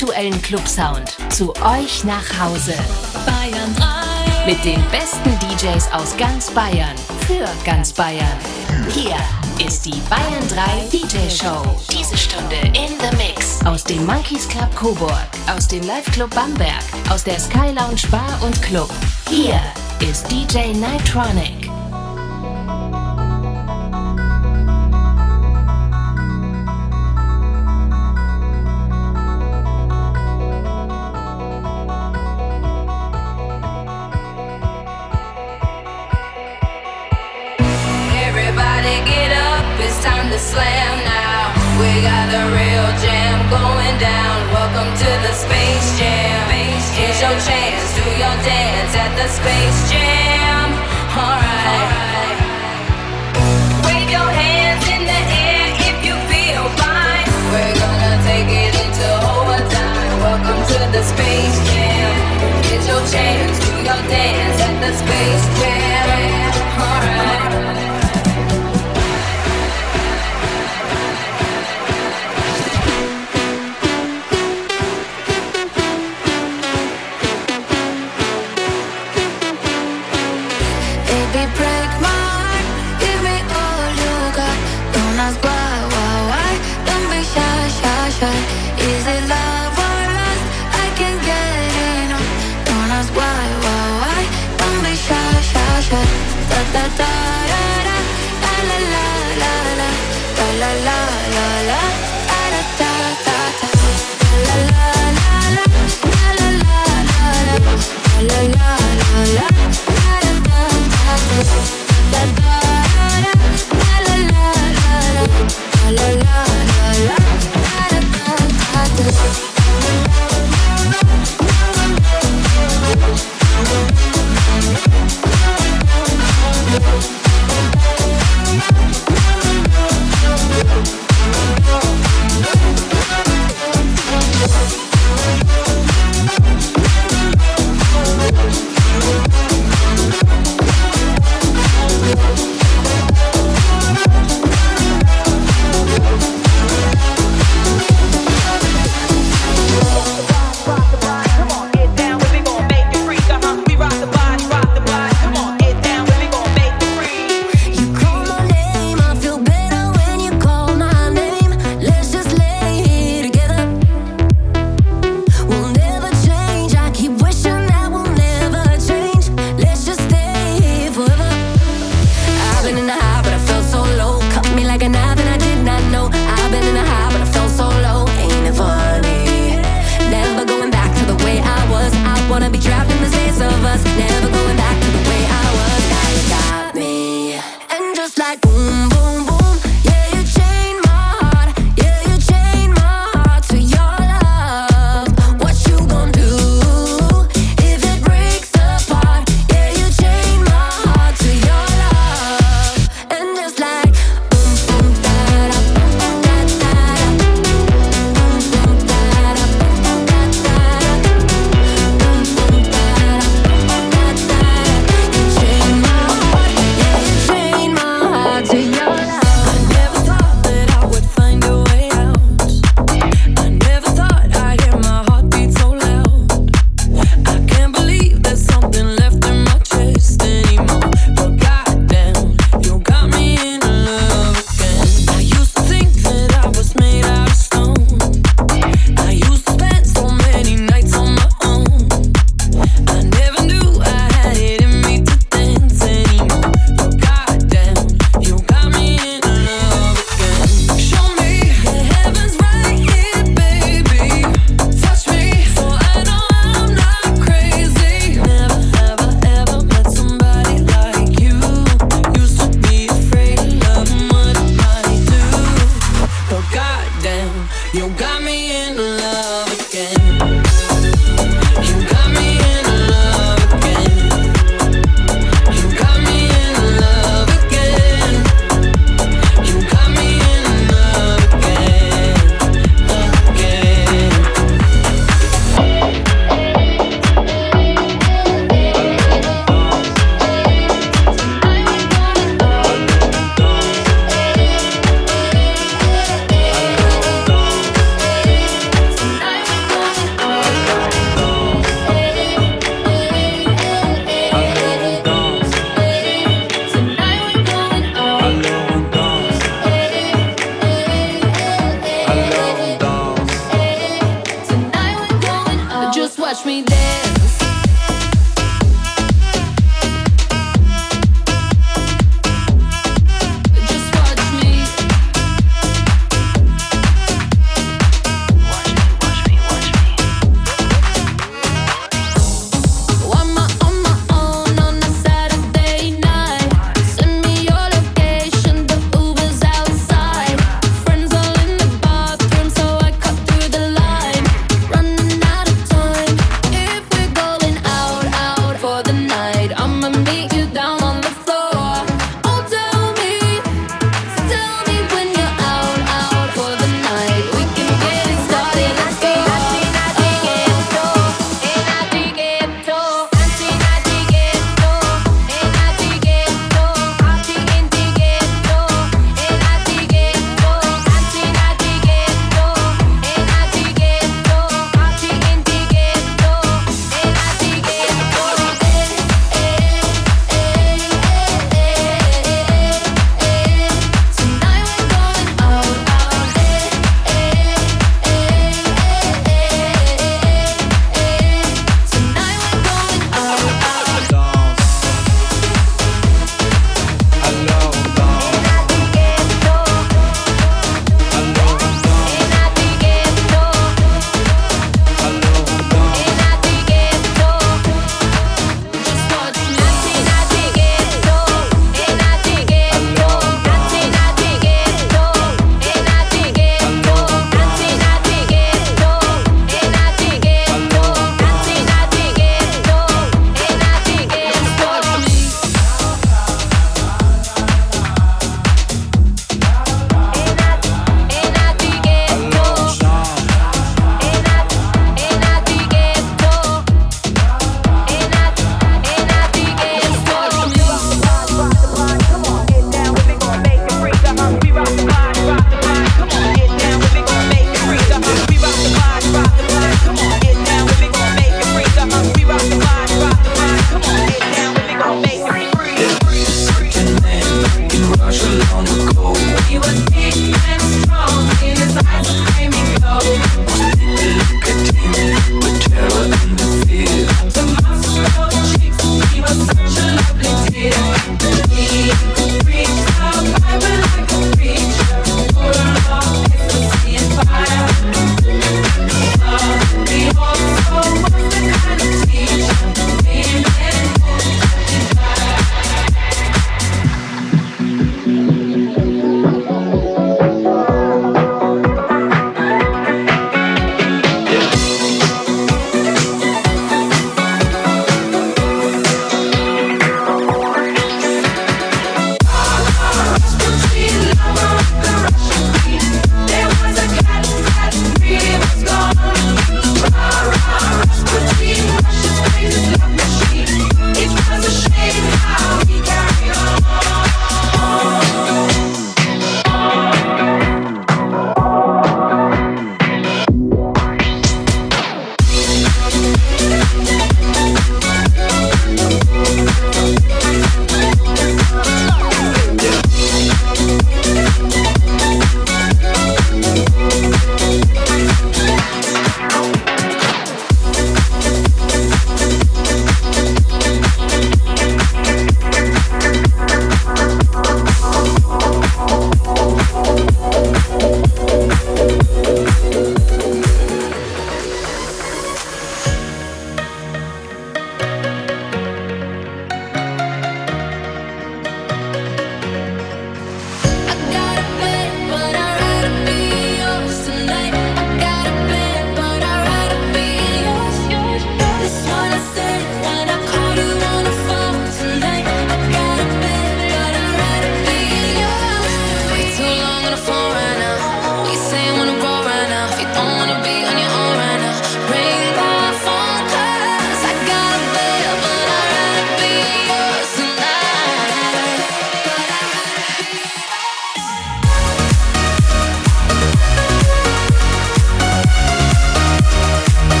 aktuellen Clubsound zu euch nach Hause. Bayern 3. Mit den besten DJs aus ganz Bayern. Für ganz Bayern. Hier ist die Bayern 3 DJ Show. Diese Stunde in the Mix. Aus dem Monkeys Club Coburg. Aus dem Live Club Bamberg. Aus der Sky Lounge Bar und Club. Hier ist DJ slam now. We got the real jam going down. Welcome to the Space Jam. Here's your chance. Do your dance at the Space Jam. Alright. Wave your hands in the air if you feel fine. We're gonna take it into overtime. Welcome to the Space Jam. Get your chance. Do your dance at the Space Jam. wash me there.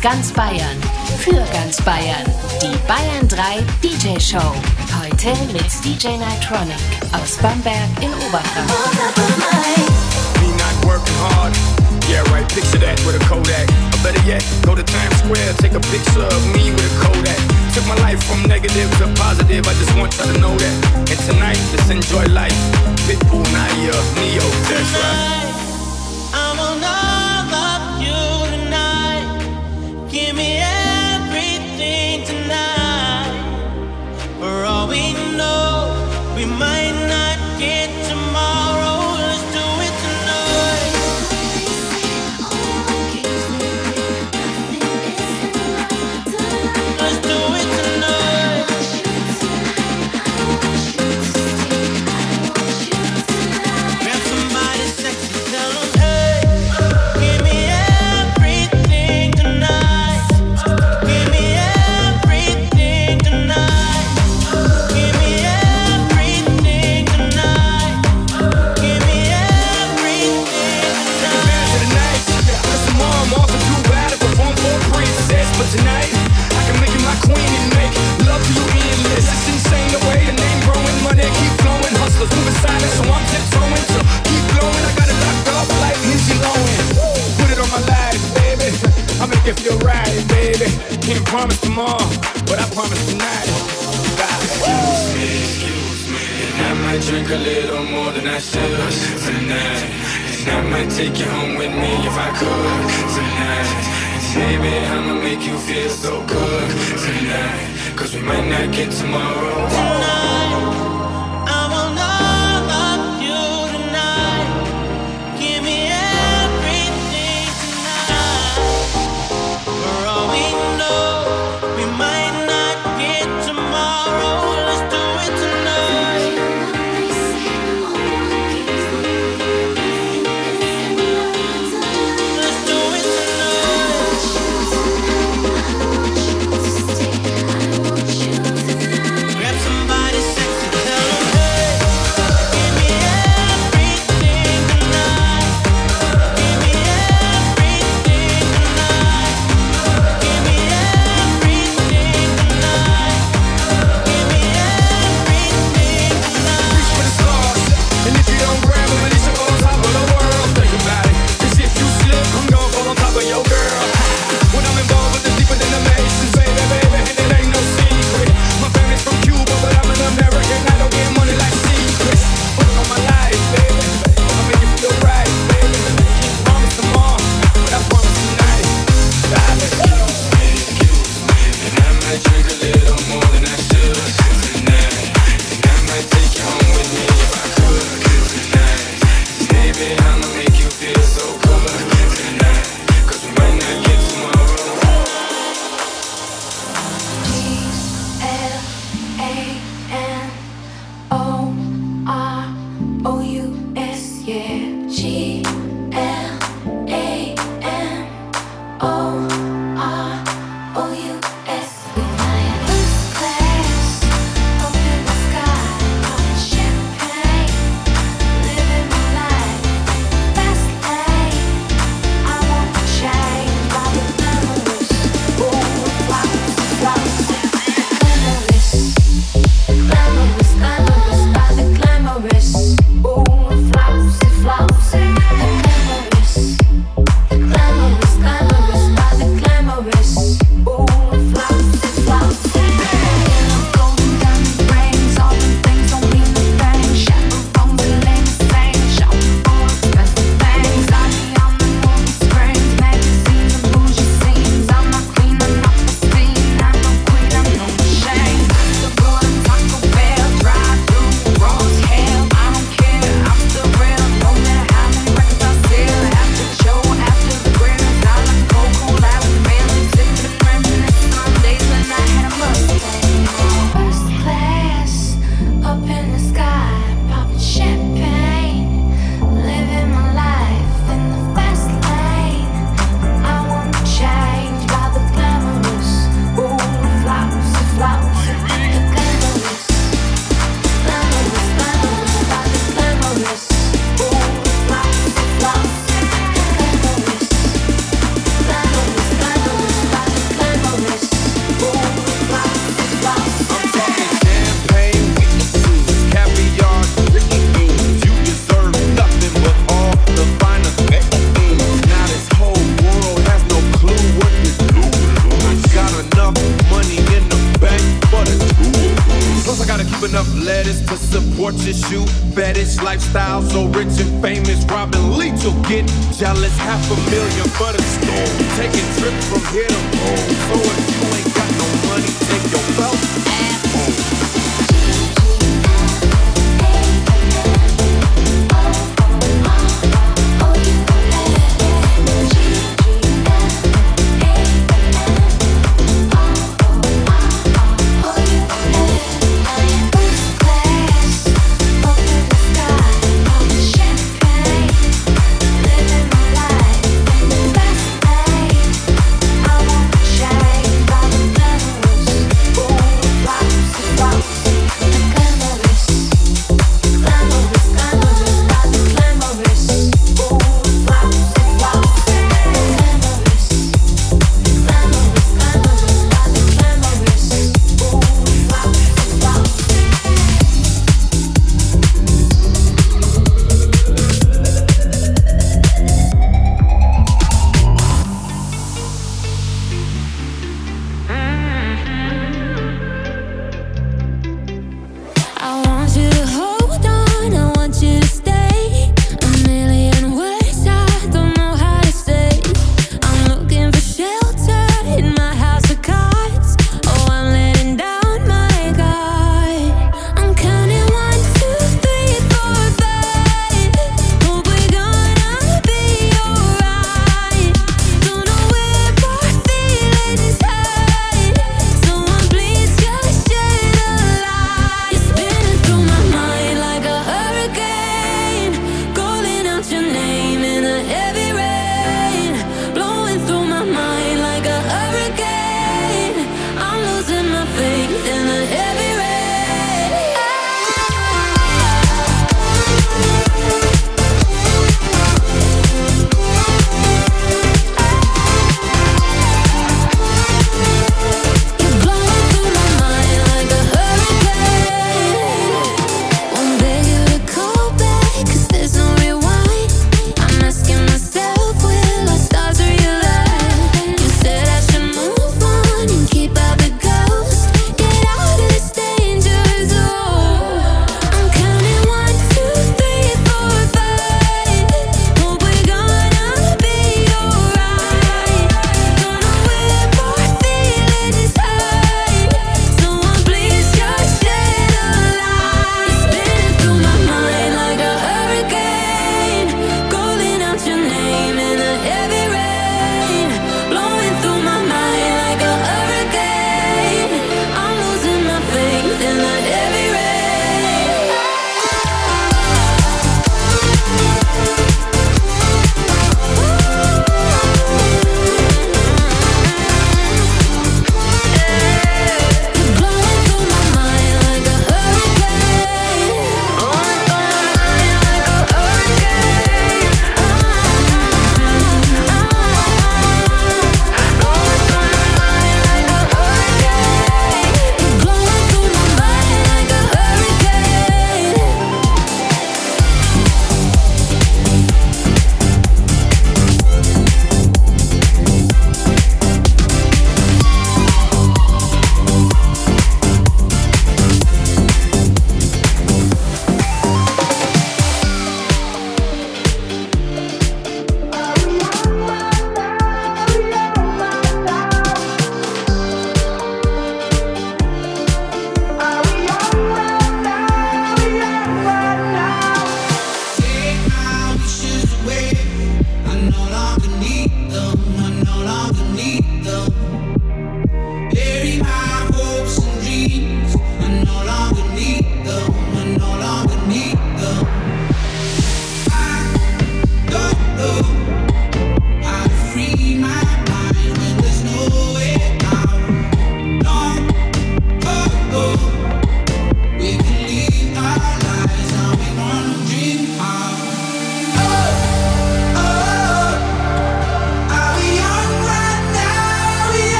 Ganz Bayern. Für ganz Bayern. Die Bayern 3 DJ Show. Heute mit DJ Nitronic aus Bamberg in Oberfranken. Yeah, right, picture that with a Kodak. Or better yet, go to Times Square, take a picture of me with a Kodak. Took my life from negative to positive, I just want y'all to know that. And tonight, let's enjoy life. Pitbull, Naya, Neo, that's right. If you're right, baby. Can't promise tomorrow, but I promise tonight. Excuse me, excuse me. I might drink a little more than I should tonight. And I might take you home with me if I could tonight. And baby, I'ma make you feel so good tonight. Cause we might not get tomorrow. Tonight. Fetish lifestyle, so rich and famous. Robin Leach will get jealous. Half a million for the store. Taking trips from here to home.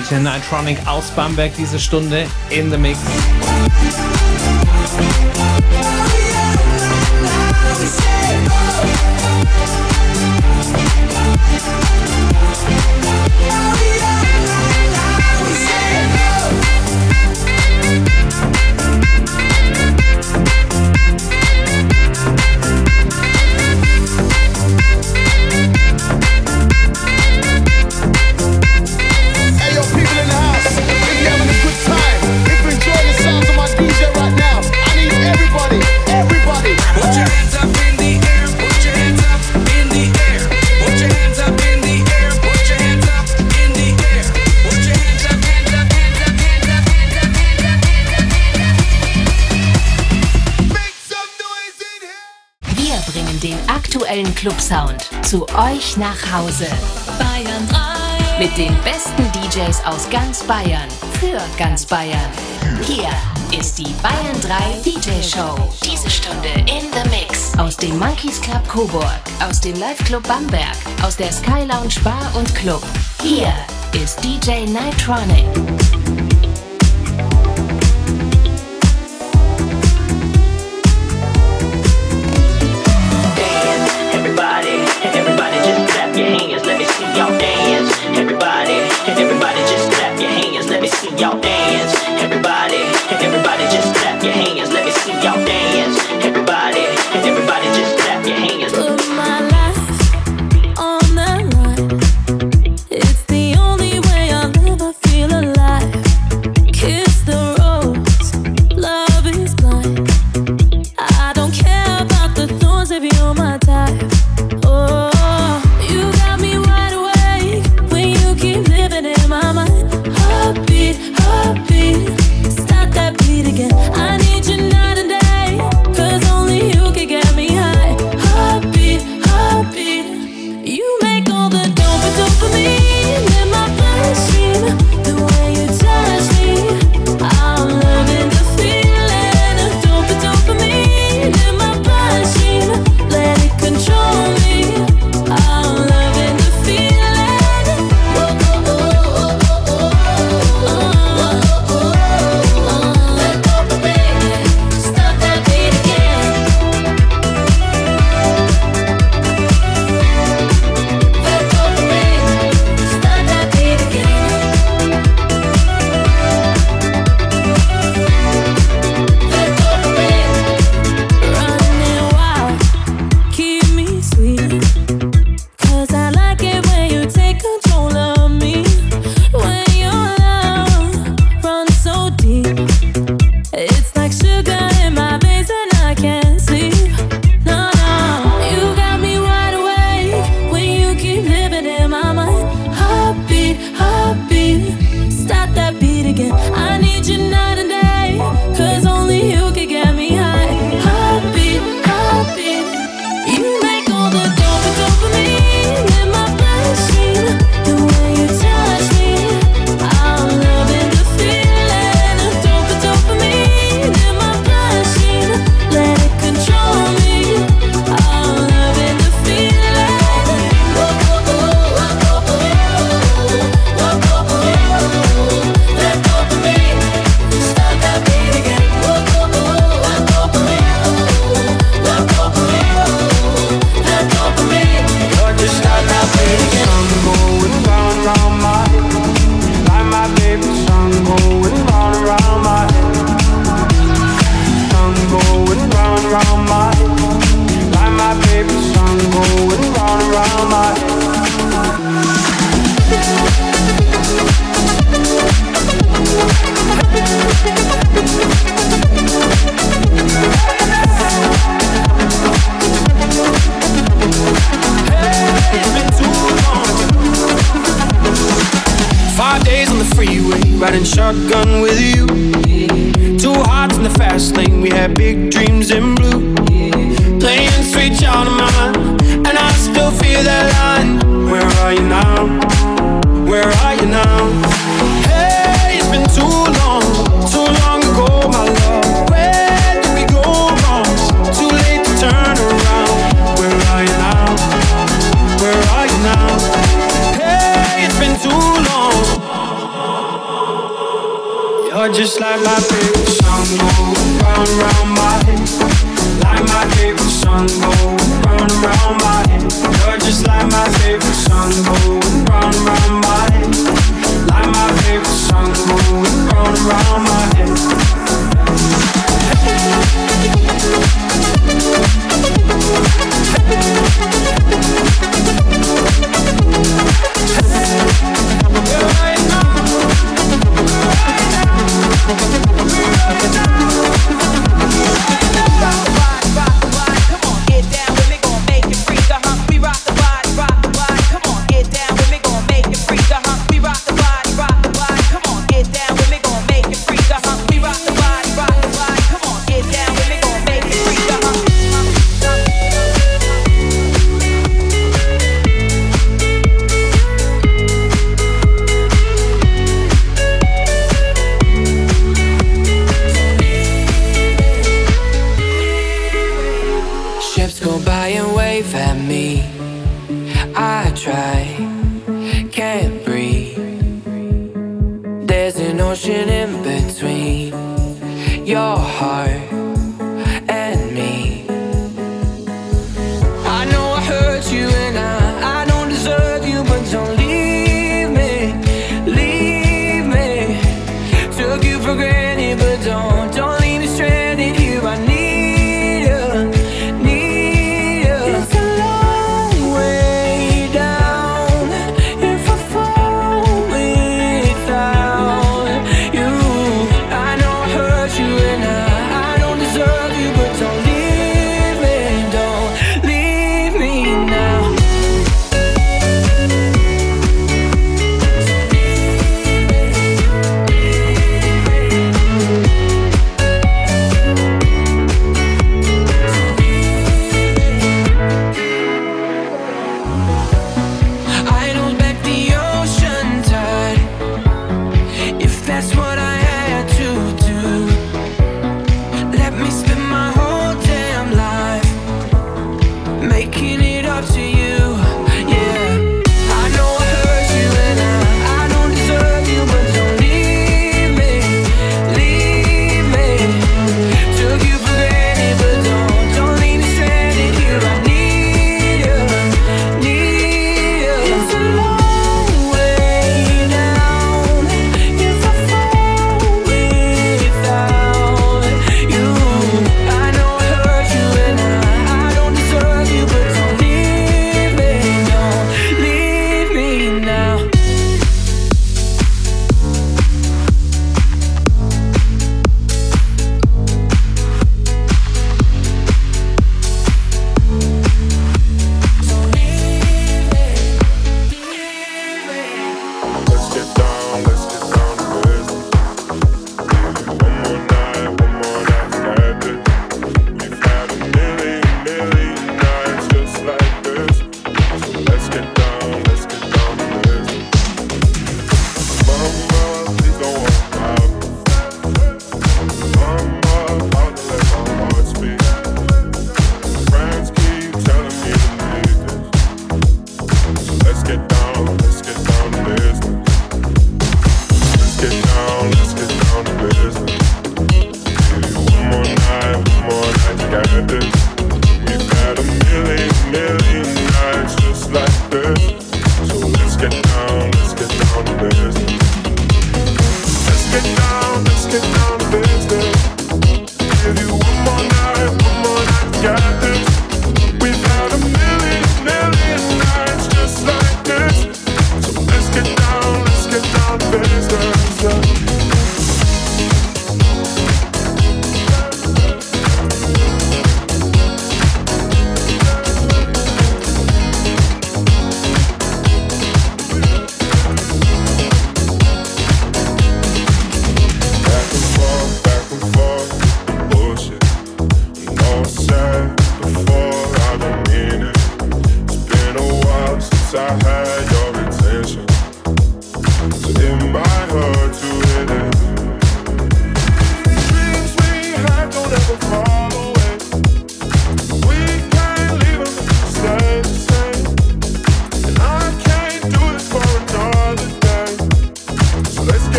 DJ Nightronic aus Bamberg diese Stunde in the Mix. Zu euch nach Hause. Bayern 3. Mit den besten DJs aus ganz Bayern. Für ganz Bayern. Hier ist die Bayern 3 DJ Show. Diese Stunde in the Mix. Aus dem Monkeys Club Coburg. Aus dem Live Club Bamberg. Aus der Sky Lounge Bar und Club. Hier ist DJ Nightronic.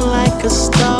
Like a star.